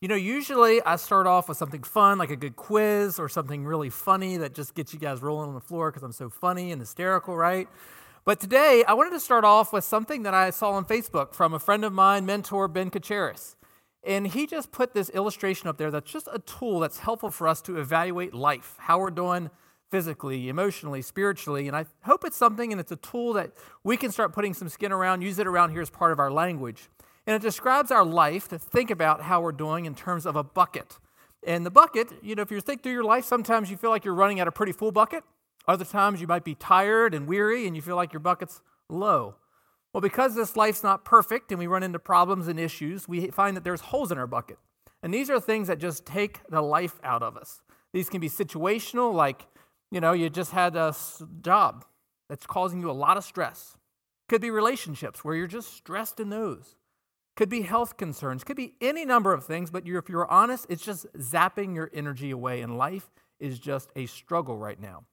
You know, usually I start off with something fun, like a good quiz or something really funny that just gets you guys rolling on the floor because I'm so funny and hysterical, right? But today I wanted to start off with something that I saw on Facebook from a friend of mine, mentor Ben Kacharis. And he just put this illustration up there that's just a tool that's helpful for us to evaluate life, how we're doing physically, emotionally, spiritually. And I hope it's something and it's a tool that we can start putting some skin around, use it around here as part of our language. And it describes our life to think about how we're doing in terms of a bucket. And the bucket, you know, if you think through your life, sometimes you feel like you're running at a pretty full bucket. Other times you might be tired and weary and you feel like your bucket's low. Well, because this life's not perfect and we run into problems and issues, we find that there's holes in our bucket. And these are things that just take the life out of us. These can be situational, like, you know, you just had a job that's causing you a lot of stress. Could be relationships where you're just stressed in those. Could be health concerns. Could be any number of things, but if you're honest, it's just zapping your energy away, and life is just a struggle right now.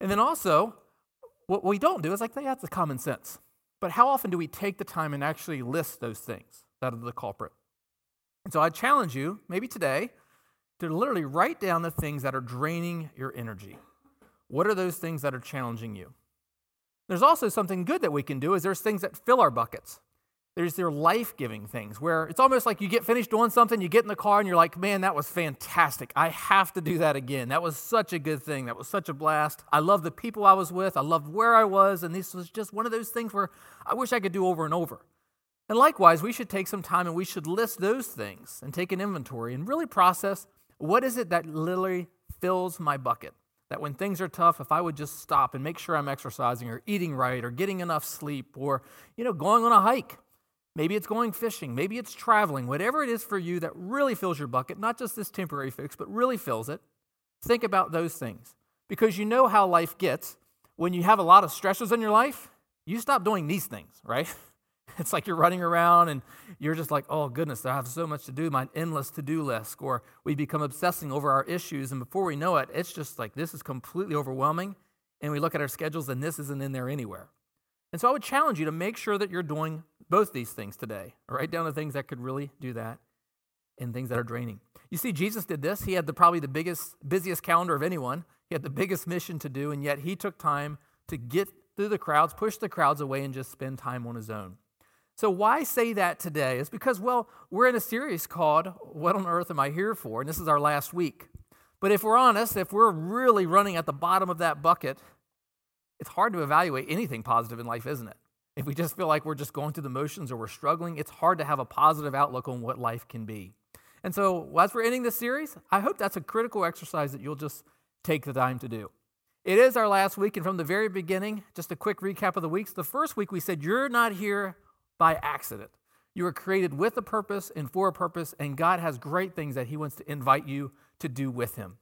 And then also, what we don't do is like, that's the common sense. But how often do we take the time and actually list those things that are the culprit? And so I challenge you, maybe today, to literally write down the things that are draining your energy. What are those things that are challenging you? There's also something good that we can do is there's things that fill our buckets. There's their life-giving things where it's almost like you get finished doing something, you get in the car and you're like, "Man, that was fantastic. I have to do that again. That was such a good thing. That was such a blast. I love the people I was with. I loved where I was, and this was just one of those things where I wish I could do over and over." And likewise, we should take some time and we should list those things and take an inventory and really process what is it that literally fills my bucket? That when things are tough, if I would just stop and make sure I'm exercising or eating right or getting enough sleep or, you know, going on a hike Maybe it's going fishing. Maybe it's traveling. Whatever it is for you that really fills your bucket, not just this temporary fix, but really fills it. Think about those things. Because you know how life gets. When you have a lot of stresses in your life, you stop doing these things, right? It's like you're running around and you're just like, oh goodness, I have so much to do, my endless to do list. Or we become obsessing over our issues. And before we know it, it's just like this is completely overwhelming. And we look at our schedules and this isn't in there anywhere. And so I would challenge you to make sure that you're doing both these things today. Write down the things that could really do that and things that are draining. You see, Jesus did this. He had the, probably the biggest, busiest calendar of anyone. He had the biggest mission to do, and yet he took time to get through the crowds, push the crowds away, and just spend time on his own. So, why say that today? It's because, well, we're in a series called What on Earth Am I Here For? And this is our last week. But if we're honest, if we're really running at the bottom of that bucket, it's hard to evaluate anything positive in life, isn't it? If we just feel like we're just going through the motions or we're struggling, it's hard to have a positive outlook on what life can be. And so, as we're ending this series, I hope that's a critical exercise that you'll just take the time to do. It is our last week, and from the very beginning, just a quick recap of the weeks. The first week, we said, You're not here by accident. You were created with a purpose and for a purpose, and God has great things that He wants to invite you to do with Him.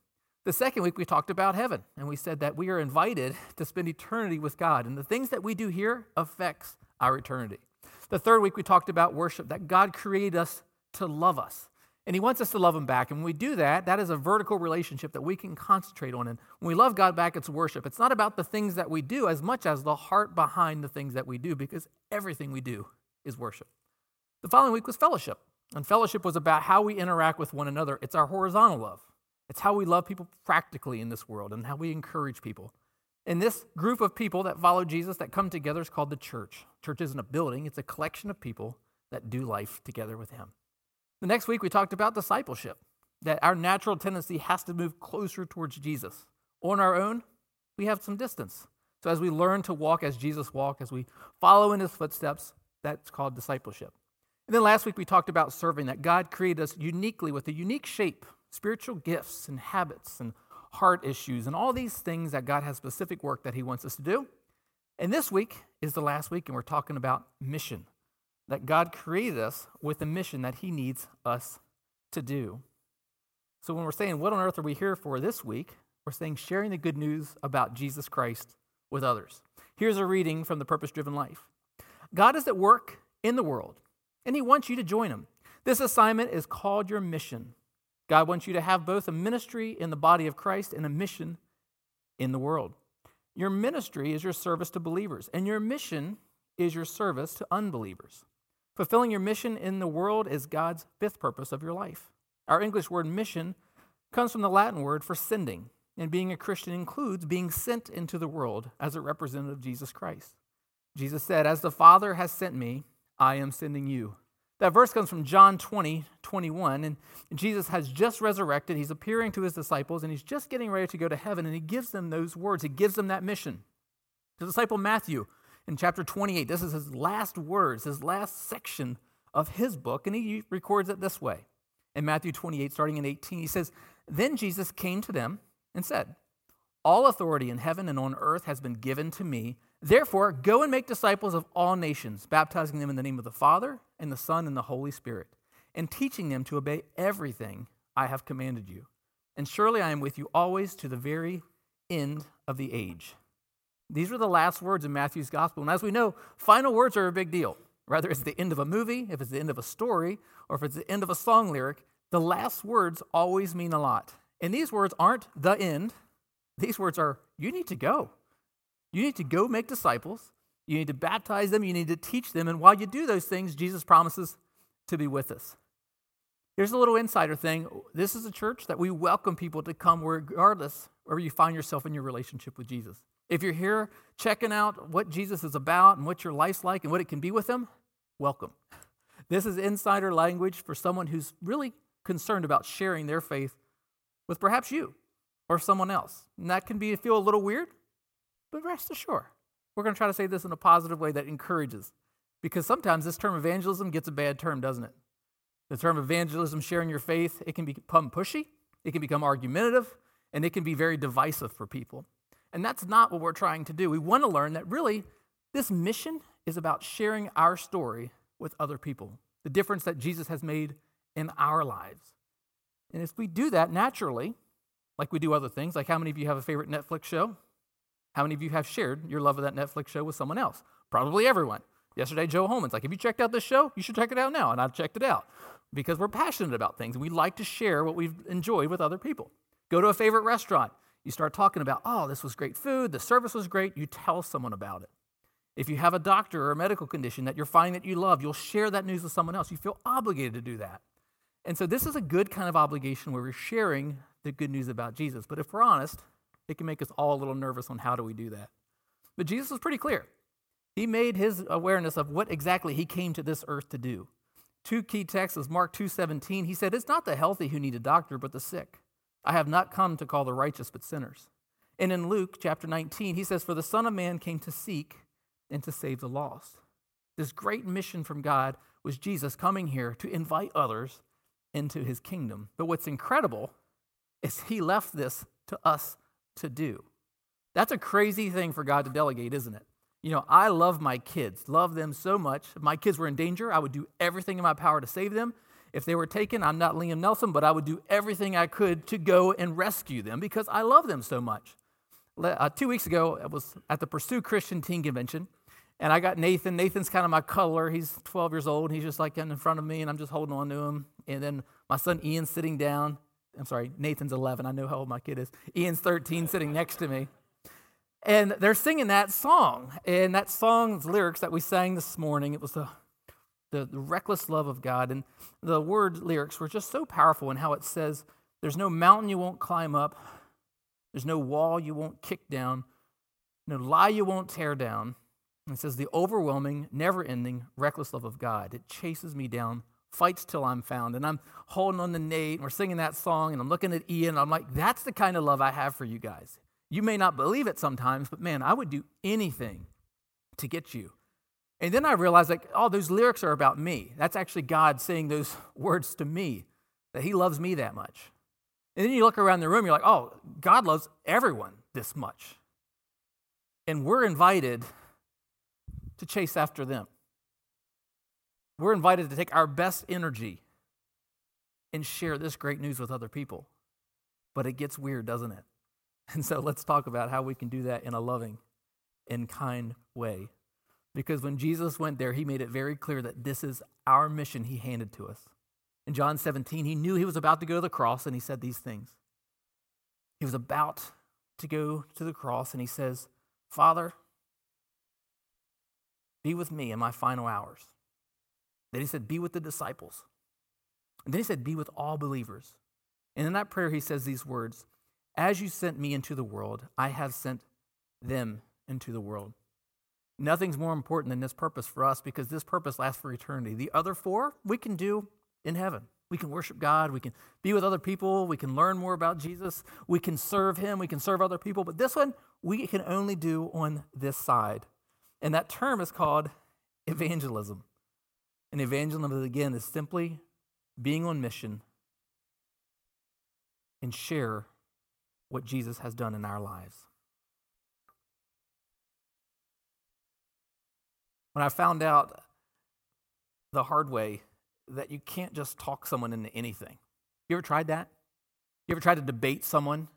The second week, we talked about heaven, and we said that we are invited to spend eternity with God, and the things that we do here affects our eternity. The third week, we talked about worship, that God created us to love us, and He wants us to love Him back. And when we do that, that is a vertical relationship that we can concentrate on. And when we love God back, it's worship. It's not about the things that we do as much as the heart behind the things that we do, because everything we do is worship. The following week was fellowship, and fellowship was about how we interact with one another. It's our horizontal love. It's how we love people practically in this world and how we encourage people. And this group of people that follow Jesus that come together is called the church. Church isn't a building, it's a collection of people that do life together with Him. The next week, we talked about discipleship, that our natural tendency has to move closer towards Jesus. On our own, we have some distance. So as we learn to walk as Jesus walked, as we follow in His footsteps, that's called discipleship. And then last week, we talked about serving, that God created us uniquely with a unique shape spiritual gifts and habits and heart issues and all these things that God has specific work that He wants us to do. And this week is the last week, and we're talking about mission that God created us with a mission that He needs us to do. So when we're saying, What on earth are we here for this week? We're saying sharing the good news about Jesus Christ with others. Here's a reading from the Purpose Driven Life God is at work in the world, and He wants you to join Him. This assignment is called your mission. God wants you to have both a ministry in the body of Christ and a mission in the world. Your ministry is your service to believers, and your mission is your service to unbelievers. Fulfilling your mission in the world is God's fifth purpose of your life. Our English word mission comes from the Latin word for sending, and being a Christian includes being sent into the world as a representative of Jesus Christ. Jesus said, As the Father has sent me, I am sending you. That verse comes from John 20, 21, and Jesus has just resurrected. He's appearing to his disciples, and he's just getting ready to go to heaven, and he gives them those words. He gives them that mission. The disciple Matthew, in chapter 28, this is his last words, his last section of his book, and he records it this way. In Matthew 28, starting in 18, he says, Then Jesus came to them and said, All authority in heaven and on earth has been given to me. Therefore, go and make disciples of all nations, baptizing them in the name of the Father, and the Son, and the Holy Spirit, and teaching them to obey everything I have commanded you. And surely I am with you always to the very end of the age. These were the last words in Matthew's gospel. And as we know, final words are a big deal. Whether it's the end of a movie, if it's the end of a story, or if it's the end of a song lyric, the last words always mean a lot. And these words aren't the end. These words are, you need to go. You need to go make disciples. You need to baptize them. You need to teach them. And while you do those things, Jesus promises to be with us. Here's a little insider thing. This is a church that we welcome people to come regardless where you find yourself in your relationship with Jesus. If you're here checking out what Jesus is about and what your life's like and what it can be with him, welcome. This is insider language for someone who's really concerned about sharing their faith with perhaps you or someone else. And that can be feel a little weird, but rest assured, we're going to try to say this in a positive way that encourages. Because sometimes this term evangelism gets a bad term, doesn't it? The term evangelism, sharing your faith, it can become pushy, it can become argumentative, and it can be very divisive for people. And that's not what we're trying to do. We want to learn that really this mission is about sharing our story with other people, the difference that Jesus has made in our lives. And if we do that naturally, like we do other things, like how many of you have a favorite Netflix show? How many of you have shared your love of that Netflix show with someone else? Probably everyone. Yesterday, Joe Holman's like, Have you checked out this show? You should check it out now. And I've checked it out because we're passionate about things and we like to share what we've enjoyed with other people. Go to a favorite restaurant. You start talking about, Oh, this was great food. The service was great. You tell someone about it. If you have a doctor or a medical condition that you're finding that you love, you'll share that news with someone else. You feel obligated to do that. And so, this is a good kind of obligation where we're sharing the good news about Jesus. But if we're honest, it can make us all a little nervous on how do we do that. But Jesus was pretty clear. He made his awareness of what exactly he came to this earth to do. Two key texts is Mark 2:17. He said, "It's not the healthy who need a doctor, but the sick. I have not come to call the righteous, but sinners." And in Luke chapter 19, he says, "For the Son of Man came to seek and to save the lost." This great mission from God was Jesus coming here to invite others into his kingdom. But what's incredible is he left this to us to do. That's a crazy thing for God to delegate, isn't it? You know, I love my kids, love them so much. If my kids were in danger, I would do everything in my power to save them. If they were taken, I'm not Liam Neeson, but I would do everything I could to go and rescue them because I love them so much. Uh, two weeks ago, I was at the Pursue Christian Teen Convention, and I got Nathan. Nathan's kind of my color. He's 12 years old. He's just like in front of me, and I'm just holding on to him. And then my son Ian's sitting down. I'm sorry, Nathan's 11. I know how old my kid is. Ian's 13, sitting next to me. And they're singing that song. And that song's lyrics that we sang this morning, it was the, the, reckless love of God. And the word lyrics were just so powerful in how it says, There's no mountain you won't climb up, there's no wall you won't kick down, no lie you won't tear down. And it says, The overwhelming, never ending, reckless love of God. It chases me down fights till I'm found. And I'm holding on to Nate, and we're singing that song, and I'm looking at Ian, and I'm like, that's the kind of love I have for you guys. You may not believe it sometimes, but man, I would do anything to get you. And then I realized, like, oh, those lyrics are about me. That's actually God saying those words to me, that He loves me that much. And then you look around the room, you're like, oh, God loves everyone this much. And we're invited to chase after them. We're invited to take our best energy and share this great news with other people. But it gets weird, doesn't it? And so let's talk about how we can do that in a loving and kind way. Because when Jesus went there, he made it very clear that this is our mission he handed to us. In John 17, he knew he was about to go to the cross and he said these things. He was about to go to the cross and he says, Father, be with me in my final hours. Then he said, Be with the disciples. And then he said, Be with all believers. And in that prayer, he says these words As you sent me into the world, I have sent them into the world. Nothing's more important than this purpose for us because this purpose lasts for eternity. The other four we can do in heaven. We can worship God, we can be with other people, we can learn more about Jesus, we can serve Him, we can serve other people. But this one, we can only do on this side. And that term is called evangelism. And evangelism, again, is simply being on mission and share what Jesus has done in our lives. When I found out the hard way that you can't just talk someone into anything. You ever tried that? You ever tried to debate someone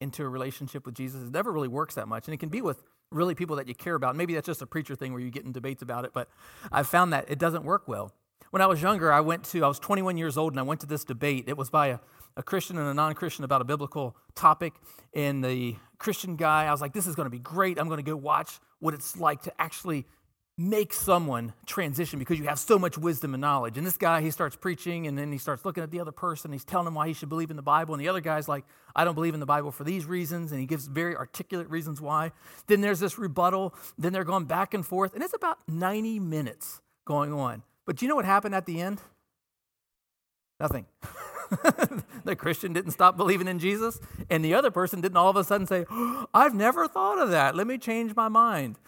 into a relationship with Jesus? It never really works that much. And it can be with really people that you care about. Maybe that's just a preacher thing where you get in debates about it, but I've found that it doesn't work well. When I was younger, I went to, I was 21 years old and I went to this debate. It was by a, a Christian and a non Christian about a biblical topic. And the Christian guy, I was like, this is going to be great. I'm going to go watch what it's like to actually make someone transition because you have so much wisdom and knowledge. And this guy, he starts preaching and then he starts looking at the other person. He's telling him why he should believe in the Bible. And the other guy's like, I don't believe in the Bible for these reasons. And he gives very articulate reasons why. Then there's this rebuttal. Then they're going back and forth. And it's about 90 minutes going on. But do you know what happened at the end? Nothing. the Christian didn't stop believing in Jesus, and the other person didn't all of a sudden say, oh, I've never thought of that. Let me change my mind.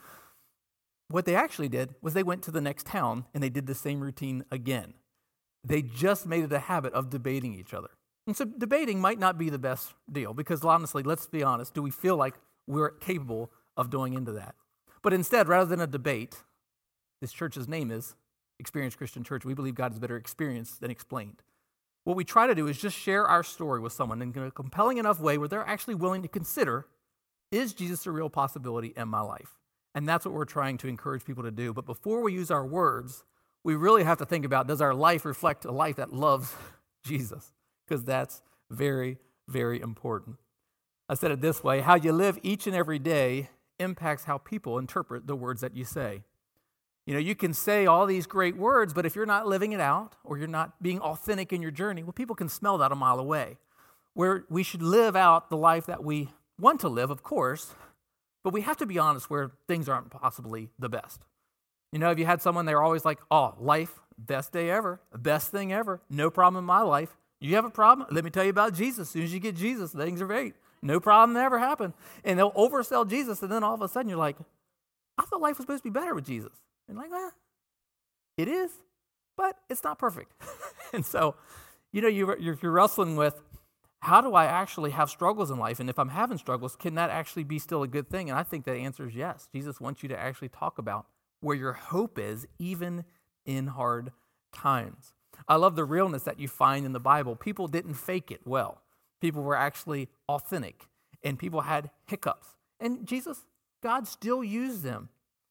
What they actually did was they went to the next town and they did the same routine again. They just made it a habit of debating each other. And so debating might not be the best deal because honestly, let's be honest, do we feel like we're capable of doing into that? But instead, rather than a debate, this church's name is Experience Christian Church. We believe God is better experienced than explained. What we try to do is just share our story with someone in a compelling enough way where they're actually willing to consider is Jesus a real possibility in my life? And that's what we're trying to encourage people to do. But before we use our words, we really have to think about does our life reflect a life that loves Jesus? Because that's very, very important. I said it this way how you live each and every day impacts how people interpret the words that you say. You know, you can say all these great words, but if you're not living it out or you're not being authentic in your journey, well, people can smell that a mile away. Where we should live out the life that we want to live, of course, but we have to be honest where things aren't possibly the best. You know, if you had someone, they're always like, oh, life, best day ever, best thing ever, no problem in my life. You have a problem? Let me tell you about Jesus. As soon as you get Jesus, things are great. No problem ever happened. And they'll oversell Jesus, and then all of a sudden you're like, I thought life was supposed to be better with Jesus. And like, eh, it is, but it's not perfect. and so, you know, you're, you're wrestling with how do I actually have struggles in life? And if I'm having struggles, can that actually be still a good thing? And I think that answer is yes. Jesus wants you to actually talk about where your hope is, even in hard times. I love the realness that you find in the Bible. People didn't fake it well, people were actually authentic, and people had hiccups. And Jesus, God still used them.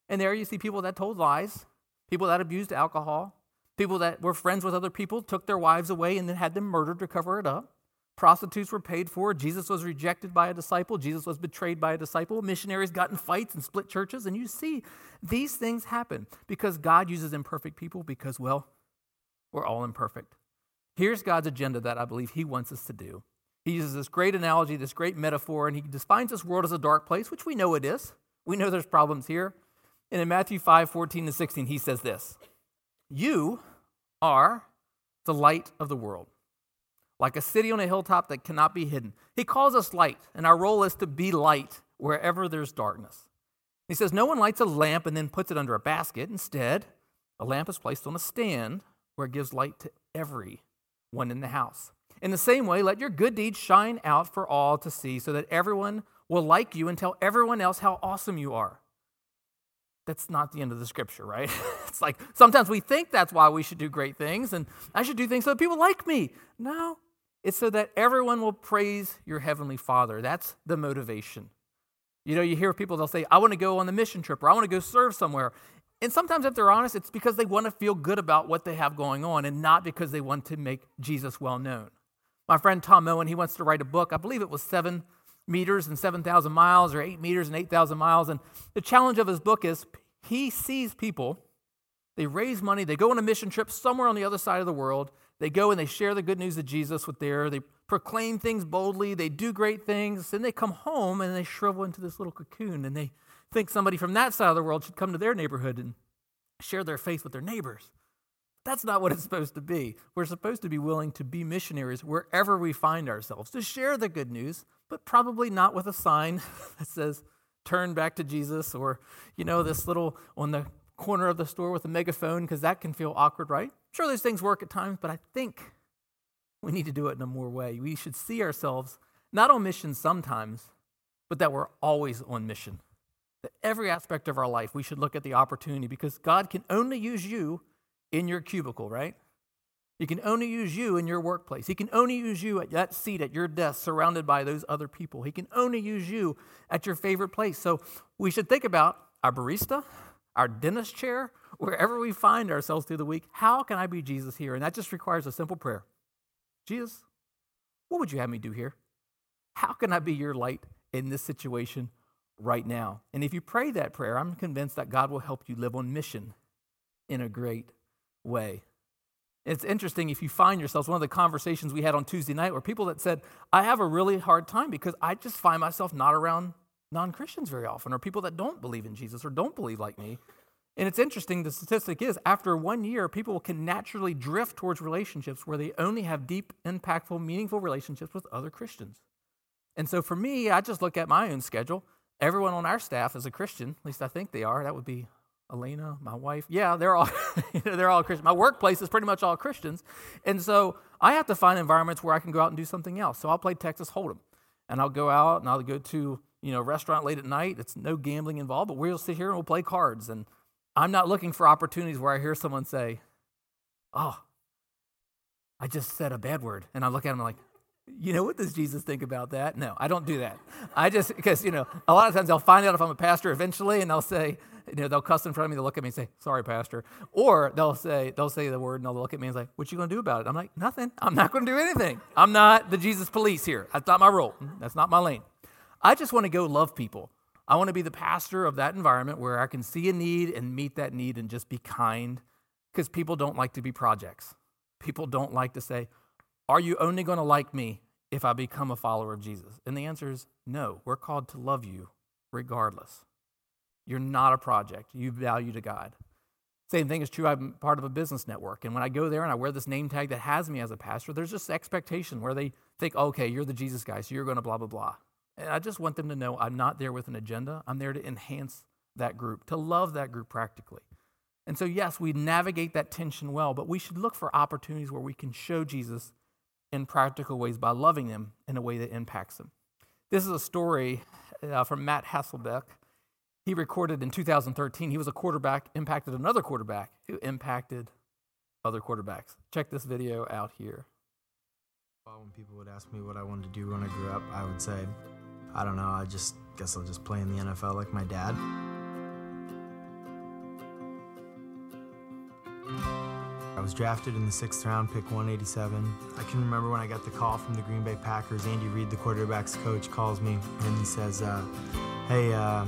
And there you see people that told lies, people that abused alcohol, people that were friends with other people, took their wives away and then had them murdered to cover it up. Prostitutes were paid for. Jesus was rejected by a disciple. Jesus was betrayed by a disciple. Missionaries got in fights and split churches. And you see, these things happen because God uses imperfect people because, well, we're all imperfect. Here's God's agenda that I believe He wants us to do. He uses this great analogy, this great metaphor, and He defines this world as a dark place, which we know it is. We know there's problems here. And in Matthew 5 14 to 16, He says this You are the light of the world like a city on a hilltop that cannot be hidden. He calls us light, and our role is to be light wherever there's darkness. He says, No one lights a lamp and then puts it under a basket. Instead, a lamp is placed on a stand where it gives light to everyone in the house. In the same way, let your good deeds shine out for all to see so that everyone will like you and tell everyone else how awesome you are. That's not the end of the scripture, right? it's like sometimes we think that's why we should do great things and I should do things so that people like me. No, it's so that everyone will praise your heavenly Father. That's the motivation. You know, you hear people, they'll say, I want to go on the mission trip or I want to go serve somewhere. And sometimes, if they're honest, it's because they want to feel good about what they have going on and not because they want to make Jesus well known. My friend Tom Owen, he wants to write a book. I believe it was seven meters and 7,000 miles or eight meters and 8,000 miles. And the challenge of his book is he sees people, they raise money, they go on a mission trip somewhere on the other side of the world, they go and they share the good news of Jesus with their, they proclaim things boldly, they do great things, then they come home and they shrivel into this little cocoon and they think somebody from that side of the world should come to their neighborhood and share their faith with their neighbors. That's not what it's supposed to be. We're supposed to be willing to be missionaries wherever we find ourselves, to share the good news, but probably not with a sign that says, turn back to Jesus, or, you know, this little on the corner of the store with a megaphone, because that can feel awkward, right? Sure, those things work at times, but I think we need to do it in a more way. We should see ourselves not on mission sometimes, but that we're always on mission. That every aspect of our life, we should look at the opportunity because God can only use you in your cubicle, right? He can only use you in your workplace. He can only use you at that seat at your desk surrounded by those other people. He can only use you at your favorite place. So we should think about our barista, our dentist chair, wherever we find ourselves through the week. How can I be Jesus here? And that just requires a simple prayer Jesus, what would you have me do here? How can I be your light in this situation right now? And if you pray that prayer, I'm convinced that God will help you live on mission in a great way. It's interesting if you find yourselves, one of the conversations we had on Tuesday night were people that said, I have a really hard time because I just find myself not around non Christians very often, or people that don't believe in Jesus or don't believe like me. And it's interesting, the statistic is after one year, people can naturally drift towards relationships where they only have deep, impactful, meaningful relationships with other Christians. And so for me, I just look at my own schedule. Everyone on our staff is a Christian, at least I think they are. That would be Elena, my wife. Yeah, they're all they're all Christians. My workplace is pretty much all Christians. And so I have to find environments where I can go out and do something else. So I'll play Texas Hold'em. And I'll go out and I'll go to, you know, restaurant late at night. It's no gambling involved, but we'll sit here and we'll play cards and I'm not looking for opportunities where I hear someone say, Oh, I just said a bad word. And I look at them like, you know, what does Jesus think about that? No, I don't do that. I just, because, you know, a lot of times they'll find out if I'm a pastor eventually and they'll say, you know, they'll cuss in front of me, they'll look at me and say, sorry, pastor. Or they'll say, they'll say the word and they'll look at me and say, what you going to do about it? I'm like, nothing. I'm not going to do anything. I'm not the Jesus police here. That's not my role. That's not my lane. I just want to go love people. I want to be the pastor of that environment where I can see a need and meet that need and just be kind because people don't like to be projects. People don't like to say, Are you only going to like me if I become a follower of Jesus? And the answer is no. We're called to love you regardless. You're not a project, you value to God. Same thing is true. I'm part of a business network. And when I go there and I wear this name tag that has me as a pastor, there's just expectation where they think, okay, you're the Jesus guy, so you're going to blah, blah, blah. And I just want them to know I'm not there with an agenda. I'm there to enhance that group, to love that group practically. And so, yes, we navigate that tension well, but we should look for opportunities where we can show Jesus in practical ways by loving them in a way that impacts them. This is a story uh, from Matt Hasselbeck. He recorded in 2013. He was a quarterback, impacted another quarterback who impacted other quarterbacks. Check this video out here. When people would ask me what I wanted to do when I grew up, I would say, I don't know, I just guess I'll just play in the NFL like my dad. I was drafted in the sixth round, pick 187. I can remember when I got the call from the Green Bay Packers. Andy Reid, the quarterback's coach, calls me and he says, uh, Hey, uh,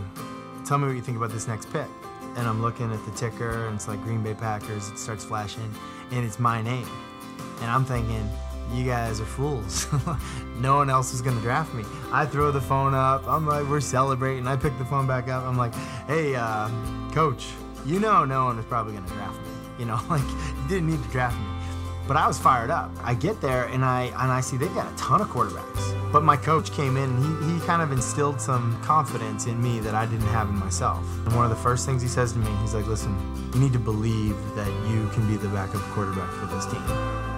tell me what you think about this next pick. And I'm looking at the ticker and it's like Green Bay Packers. It starts flashing and it's my name. And I'm thinking, you guys are fools. no one else is gonna draft me. I throw the phone up. I'm like, we're celebrating. I pick the phone back up. I'm like, hey, uh, coach, you know no one is probably gonna draft me. You know, like you didn't need to draft me. But I was fired up. I get there and I and I see they've got a ton of quarterbacks. But my coach came in and he, he kind of instilled some confidence in me that I didn't have in myself. And one of the first things he says to me, he's like, listen, you need to believe that you can be the backup quarterback for this team.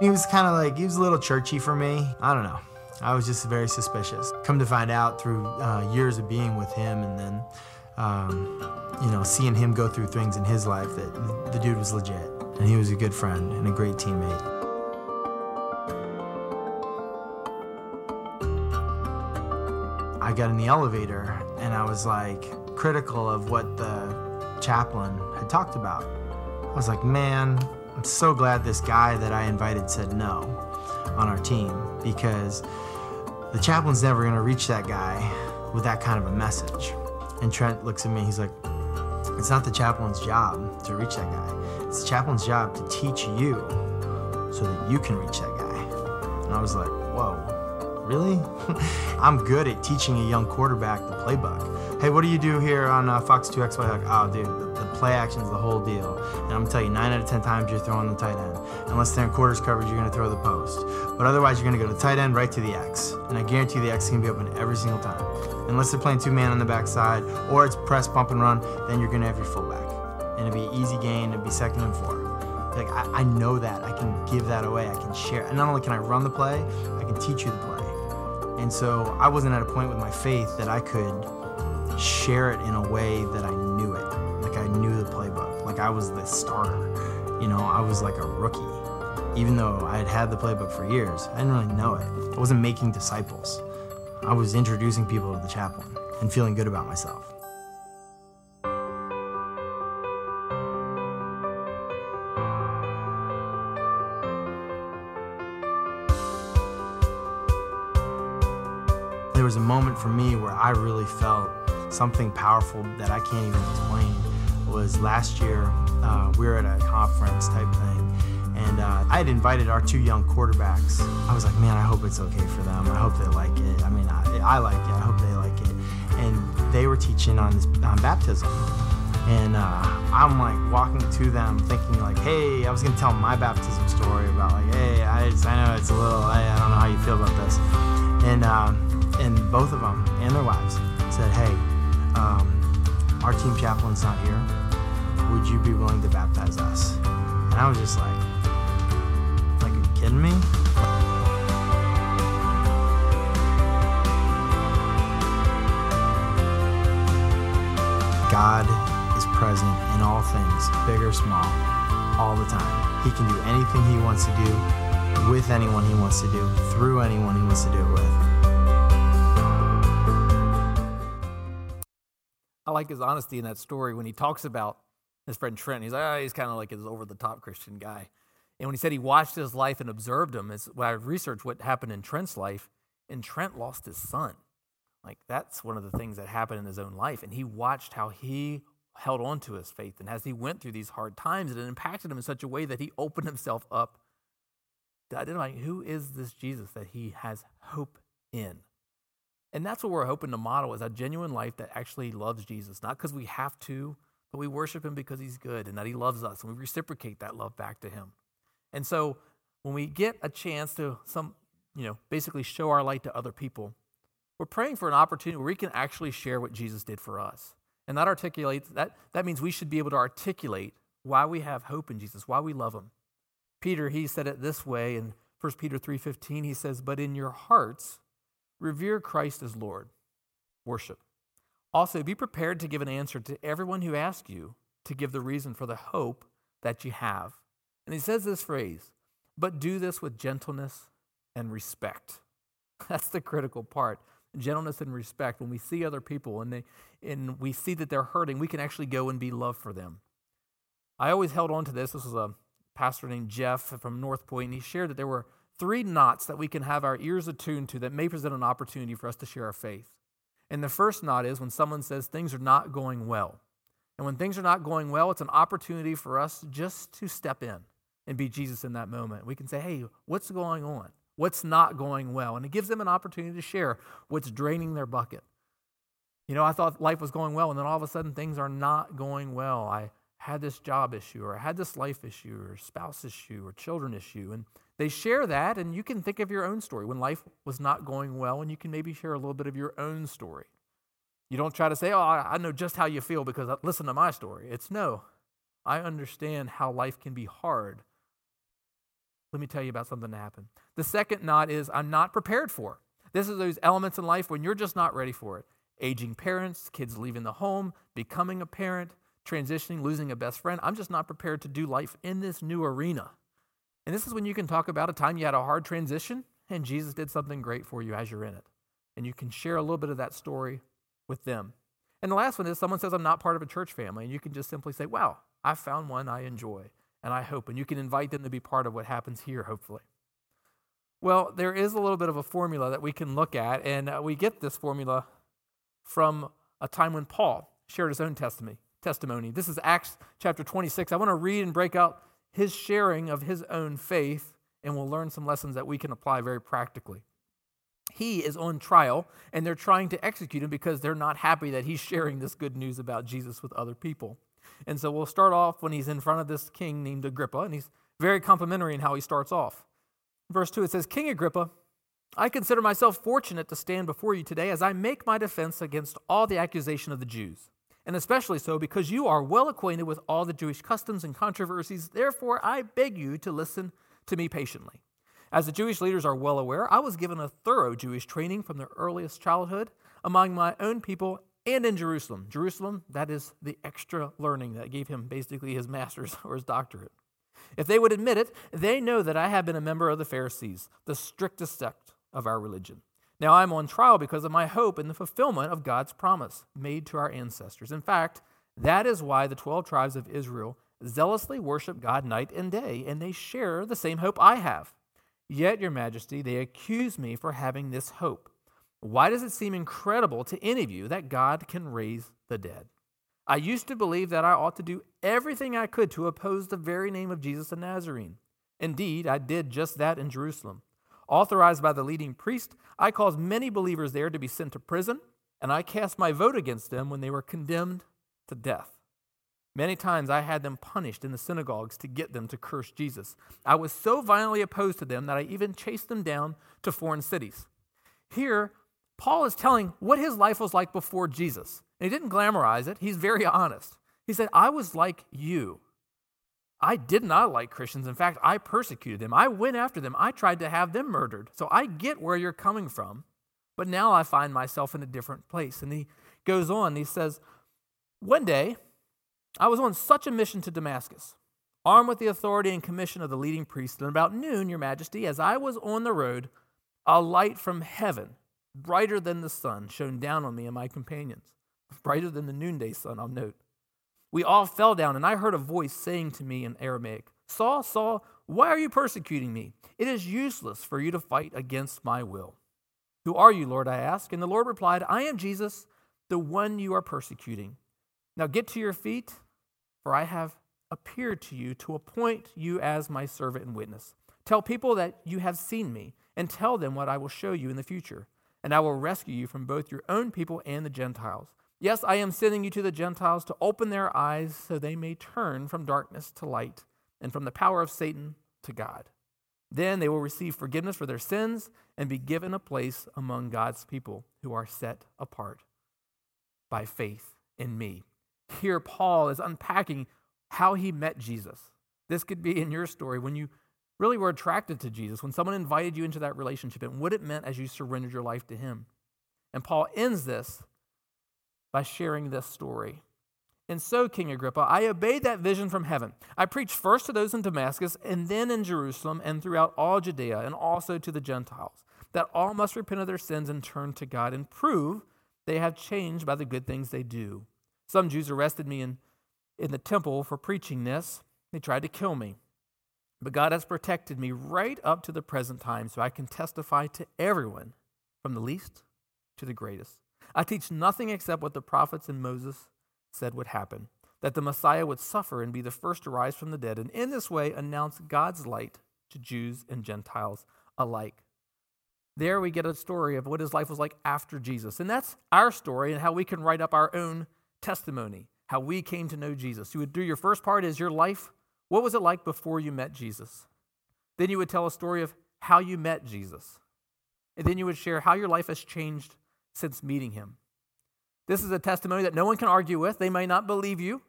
He was kind of like, he was a little churchy for me. I don't know. I was just very suspicious. Come to find out through uh, years of being with him and then, um, you know, seeing him go through things in his life that the dude was legit. And he was a good friend and a great teammate. I got in the elevator and I was like critical of what the chaplain had talked about. I was like, man, I'm so glad this guy that I invited said no on our team because the chaplain's never going to reach that guy with that kind of a message. And Trent looks at me, he's like, it's not the chaplain's job to reach that guy. It's the chaplain's job to teach you so that you can reach that guy. And I was like, whoa, really? I'm good at teaching a young quarterback the playbook. Hey, what do you do here on uh, Fox 2X? Like, oh, dude, play action's the whole deal. And I'm gonna tell you, nine out of 10 times you're throwing the tight end. Unless they're in quarters coverage, you're gonna throw the post. But otherwise, you're gonna go to tight end right to the X. And I guarantee the X gonna be open every single time. Unless they're playing two man on the backside or it's press, bump, and run, then you're gonna have your fullback. And it'll be easy gain, it'll be second and four. Like, I, I know that. I can give that away. I can share. And not only can I run the play, I can teach you the play. And so I wasn't at a point with my faith that I could share it in a way that I I was the starter. You know, I was like a rookie. Even though I had had the playbook for years, I didn't really know it. I wasn't making disciples. I was introducing people to the chaplain and feeling good about myself. There was a moment for me where I really felt something powerful that I can't even explain. Was last year uh, we were at a conference type thing, and uh, I had invited our two young quarterbacks. I was like, man, I hope it's okay for them. I hope they like it. I mean, I, I like it. I hope they like it. And they were teaching on this on baptism, and uh, I'm like walking to them, thinking like, hey, I was gonna tell my baptism story about like, hey, I, just, I know it's a little, I, I don't know how you feel about this, and um, and both of them and their wives said, hey, our team chaplain's not here. Would you be willing to baptize us? And I was just like, like, are you kidding me? God is present in all things, big or small, all the time. He can do anything he wants to do with anyone he wants to do, through anyone he wants to do it with. Like his honesty in that story when he talks about his friend Trent. He's like, oh, he's kind of like his over the top Christian guy. And when he said he watched his life and observed him, is when I researched what happened in Trent's life, and Trent lost his son. Like that's one of the things that happened in his own life. And he watched how he held on to his faith. And as he went through these hard times, it impacted him in such a way that he opened himself up to identifying who is this Jesus that he has hope in. And that's what we're hoping to model is a genuine life that actually loves Jesus, not because we have to, but we worship him because he's good and that he loves us and we reciprocate that love back to him. And so when we get a chance to some, you know, basically show our light to other people, we're praying for an opportunity where we can actually share what Jesus did for us. And that articulates that that means we should be able to articulate why we have hope in Jesus, why we love him. Peter, he said it this way in 1 Peter 3:15, he says, "But in your hearts revere Christ as Lord. Worship. Also, be prepared to give an answer to everyone who asks you to give the reason for the hope that you have." And he says this phrase, "But do this with gentleness and respect." That's the critical part gentleness and respect. When we see other people and, they, and we see that they're hurting, we can actually go and be love for them. I always held on to this. This was a pastor named Jeff from North Point, and he shared that there were three knots that we can have our ears attuned to that may present an opportunity for us to share our faith. And the first knot is when someone says things are not going well. And when things are not going well, it's an opportunity for us just to step in and be Jesus in that moment. We can say, hey, what's going on? what's not going well. And it gives them an opportunity to share what's draining their bucket. You know, I thought life was going well, and then all of a sudden things are not going well. I had this job issue, or I had this life issue, or spouse issue, or children issue. And they share that, and you can think of your own story when life was not going well, and you can maybe share a little bit of your own story. You don't try to say, Oh, I know just how you feel because uh, listen to my story. It's no, I understand how life can be hard let me tell you about something that happened. The second knot is I'm not prepared for. This is those elements in life when you're just not ready for it. Aging parents, kids leaving the home, becoming a parent, transitioning, losing a best friend. I'm just not prepared to do life in this new arena. And this is when you can talk about a time you had a hard transition and Jesus did something great for you as you're in it. And you can share a little bit of that story with them. And the last one is someone says, I'm not part of a church family. And you can just simply say, Wow, I found one I enjoy and I hope. And you can invite them to be part of what happens here, hopefully. Well, there is a little bit of a formula that we can look at, and uh, we get this formula from a time when Paul shared his own testimony. Testimony. This is Acts chapter 26. I want to read and break out his sharing of his own faith, and we'll learn some lessons that we can apply very practically. He is on trial, and they're trying to execute him because they're not happy that he's sharing this good news about Jesus with other people. And so we'll start off when he's in front of this king named Agrippa, and he's very complimentary in how he starts off. Verse 2, it says, King Agrippa, I consider myself fortunate to stand before you today as I make my defense against all the accusation of the Jews, and especially so because you are well acquainted with all the Jewish customs and controversies. Therefore, I beg you to listen to me patiently. As the Jewish leaders are well aware, I was given a thorough Jewish training from the earliest childhood among my own people and in Jerusalem. Jerusalem, that is the extra learning that gave him basically his master's or his doctorate. If they would admit it, they know that I have been a member of the Pharisees, the strictest sect of our religion. Now I'm on trial because of my hope in the fulfillment of God's promise made to our ancestors. In fact, that is why the 12 tribes of Israel zealously worship God night and day, and they share the same hope I have. Yet, Your Majesty, they accuse me for having this hope. Why does it seem incredible to any of you that God can raise the dead? I used to believe that I ought to do everything I could to oppose the very name of Jesus the Nazarene. Indeed, I did just that in Jerusalem. Authorized by the leading priest, I caused many believers there to be sent to prison, and I cast my vote against them when they were condemned to death. Many times I had them punished in the synagogues to get them to curse Jesus. I was so violently opposed to them that I even chased them down to foreign cities. Here, Paul is telling what his life was like before Jesus. And he didn't glamorize it, he's very honest. He said, I was like you. I did not like Christians. In fact, I persecuted them. I went after them. I tried to have them murdered. So I get where you're coming from. But now I find myself in a different place. And he goes on, he says, One day, I was on such a mission to Damascus, armed with the authority and commission of the leading priest. And about noon, Your Majesty, as I was on the road, a light from heaven, brighter than the sun, shone down on me and my companions brighter than the noonday sun, I'll note. We all fell down, and I heard a voice saying to me in Aramaic, Saul, Saul, why are you persecuting me? It is useless for you to fight against my will. Who are you, Lord? I asked. And the Lord replied, I am Jesus, the one you are persecuting. Now get to your feet, for I have appeared to you to appoint you as my servant and witness. Tell people that you have seen me, and tell them what I will show you in the future. And I will rescue you from both your own people and the Gentiles. Yes, I am sending you to the Gentiles to open their eyes so they may turn from darkness to light and from the power of Satan to God. Then they will receive forgiveness for their sins and be given a place among God's people who are set apart by faith in me. Here, Paul is unpacking how he met Jesus. This could be in your story when you really were attracted to Jesus, when someone invited you into that relationship, and what it meant as you surrendered your life to him. And Paul ends this by sharing this story. And so, King Agrippa, I obeyed that vision from heaven. I preached first to those in Damascus, and then in Jerusalem, and throughout all Judea, and also to the Gentiles, that all must repent of their sins and turn to God and prove they have changed by the good things they do. Some Jews arrested me in, in the temple for preaching this. They tried to kill me. But God has protected me right up to the present time, so I can testify to everyone, from the least to the greatest. I teach nothing except what the prophets and Moses said would happen that the Messiah would suffer and be the first to rise from the dead, and in this way announce God's light to Jews and Gentiles alike. There we get a story of what his life was like after Jesus. And that's our story and how we can write up our own testimony, how we came to know Jesus. You would do your first part is your life. What was it like before you met Jesus? Then you would tell a story of how you met Jesus. And then you would share how your life has changed since meeting him. This is a testimony that no one can argue with. They may not believe you.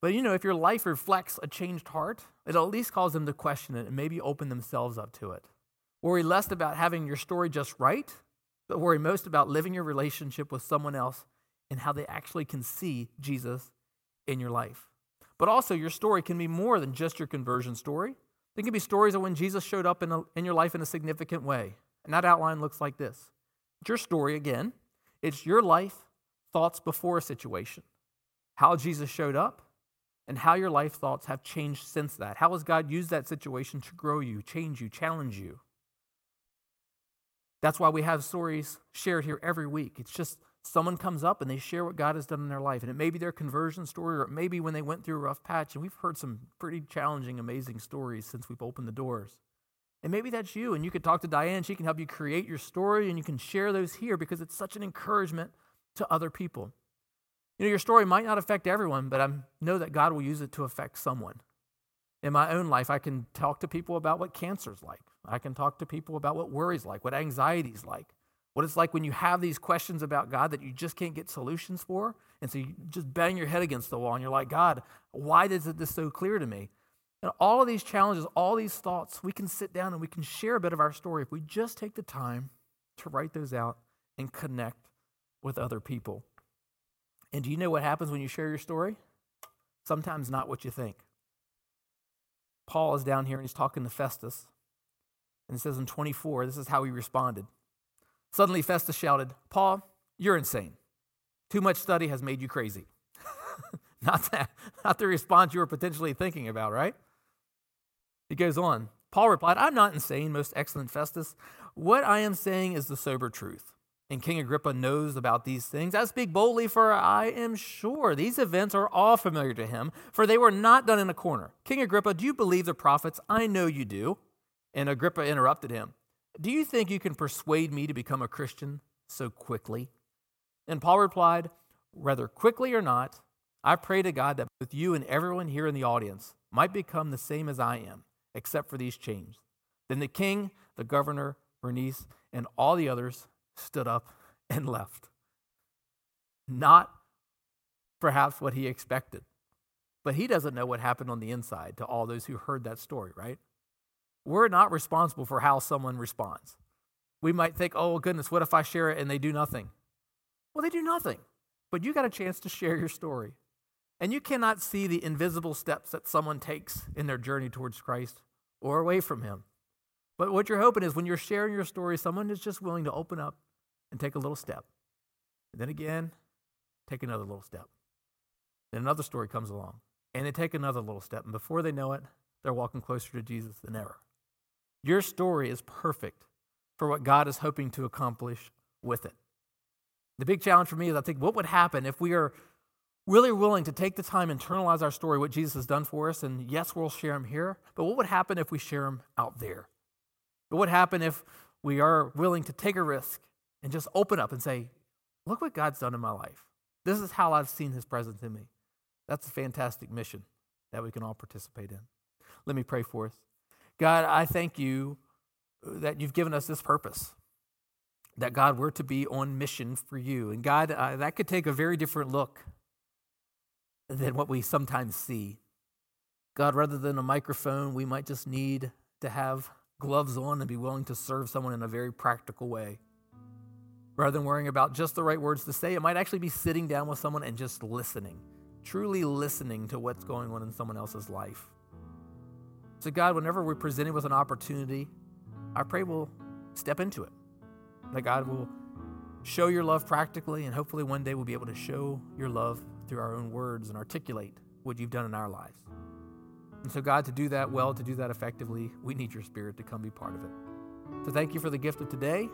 But you know, if your life reflects a changed heart, it at least calls them to question it and maybe open themselves up to it. Worry less about having your story just right, but worry most about living your relationship with someone else and how they actually can see Jesus in your life. But also, your story can be more than just your conversion story. There can be stories of when Jesus showed up in, a, in your life in a significant way. And that outline looks like this your story again. It's your life thoughts before a situation, how Jesus showed up, and how your life thoughts have changed since that. How has God used that situation to grow you, change you, challenge you? That's why we have stories shared here every week. It's just someone comes up and they share what God has done in their life. And it may be their conversion story, or it may be when they went through a rough patch. And we've heard some pretty challenging, amazing stories since we've opened the doors. And maybe that's you, and you could talk to Diane. She can help you create your story, and you can share those here because it's such an encouragement to other people. You know, your story might not affect everyone, but I know that God will use it to affect someone. In my own life, I can talk to people about what cancer's like. I can talk to people about what worry's like, what anxiety's like, what it's like when you have these questions about God that you just can't get solutions for. And so you just bang your head against the wall and you're like, God, why is it this so clear to me? And all of these challenges, all these thoughts, we can sit down and we can share a bit of our story if we just take the time to write those out and connect with other people. And do you know what happens when you share your story? Sometimes not what you think. Paul is down here and he's talking to Festus. And it says in 24, this is how he responded. Suddenly, Festus shouted, Paul, you're insane. Too much study has made you crazy. not, that, not the response you were potentially thinking about, right? He goes on. Paul replied, I'm not insane, most excellent Festus. What I am saying is the sober truth and King Agrippa knows about these things. I speak boldly, for I am sure these events are all familiar to him, for they were not done in a corner. King Agrippa, do you believe the prophets? I know you do. And Agrippa interrupted him. Do you think you can persuade me to become a Christian so quickly? And Paul replied, Whether quickly or not, I pray to God that both you and everyone here in the audience might become the same as I am, except for these chains. Then the king, the governor, Bernice, and all the others stood up and left. Not perhaps what he expected, but he doesn't know what happened on the inside to all those who heard that story, right? We're not responsible for how someone responds. We might think, oh, goodness, what if I share it and they do nothing? Well, they do nothing, but you got a chance to share your story. And you cannot see the invisible steps that someone takes in their journey towards Christ or away from Him. But what you're hoping is when you're sharing your story, someone is just willing to open up and take a little step. And then again, take another little step. Then another story comes along, and they take another little step. And before they know it, they're walking closer to Jesus than ever. Your story is perfect for what God is hoping to accomplish with it. The big challenge for me is I think, what would happen if we are really willing to take the time, internalize our story, what Jesus has done for us, and yes, we'll share them here, but what would happen if we share them out there? What would happen if we are willing to take a risk and just open up and say, Look what God's done in my life. This is how I've seen his presence in me. That's a fantastic mission that we can all participate in. Let me pray for us. God, I thank you that you've given us this purpose. That God, we're to be on mission for you. And God, uh, that could take a very different look than what we sometimes see. God, rather than a microphone, we might just need to have gloves on and be willing to serve someone in a very practical way. Rather than worrying about just the right words to say, it might actually be sitting down with someone and just listening, truly listening to what's going on in someone else's life. So, God, whenever we're presented with an opportunity, I pray we'll step into it. That God will show your love practically, and hopefully one day we'll be able to show your love through our own words and articulate what you've done in our lives. And so, God, to do that well, to do that effectively, we need your spirit to come be part of it. So, thank you for the gift of today.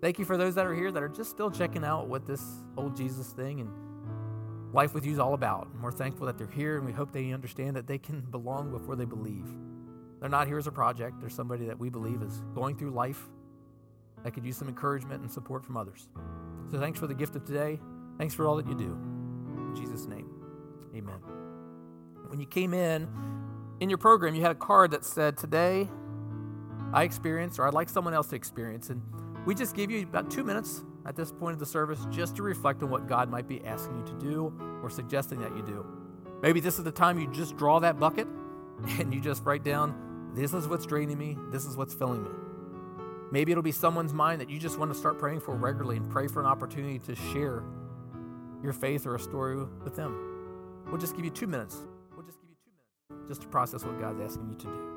Thank you for those that are here that are just still checking out what this whole Jesus thing and life with you is all about. And we're thankful that they're here, and we hope they understand that they can belong before they believe. They're not here as a project, they're somebody that we believe is going through life that could use some encouragement and support from others. So, thanks for the gift of today. Thanks for all that you do. In Jesus' name, amen. When you came in, in your program, you had a card that said, Today I experienced, or I'd like someone else to experience. And we just give you about two minutes at this point of the service just to reflect on what God might be asking you to do or suggesting that you do. Maybe this is the time you just draw that bucket and you just write down, This is what's draining me, this is what's filling me. Maybe it'll be someone's mind that you just want to start praying for regularly and pray for an opportunity to share your faith or a story with them. We'll just give you two minutes We'll just give you two minutes just to process what God's asking you to do.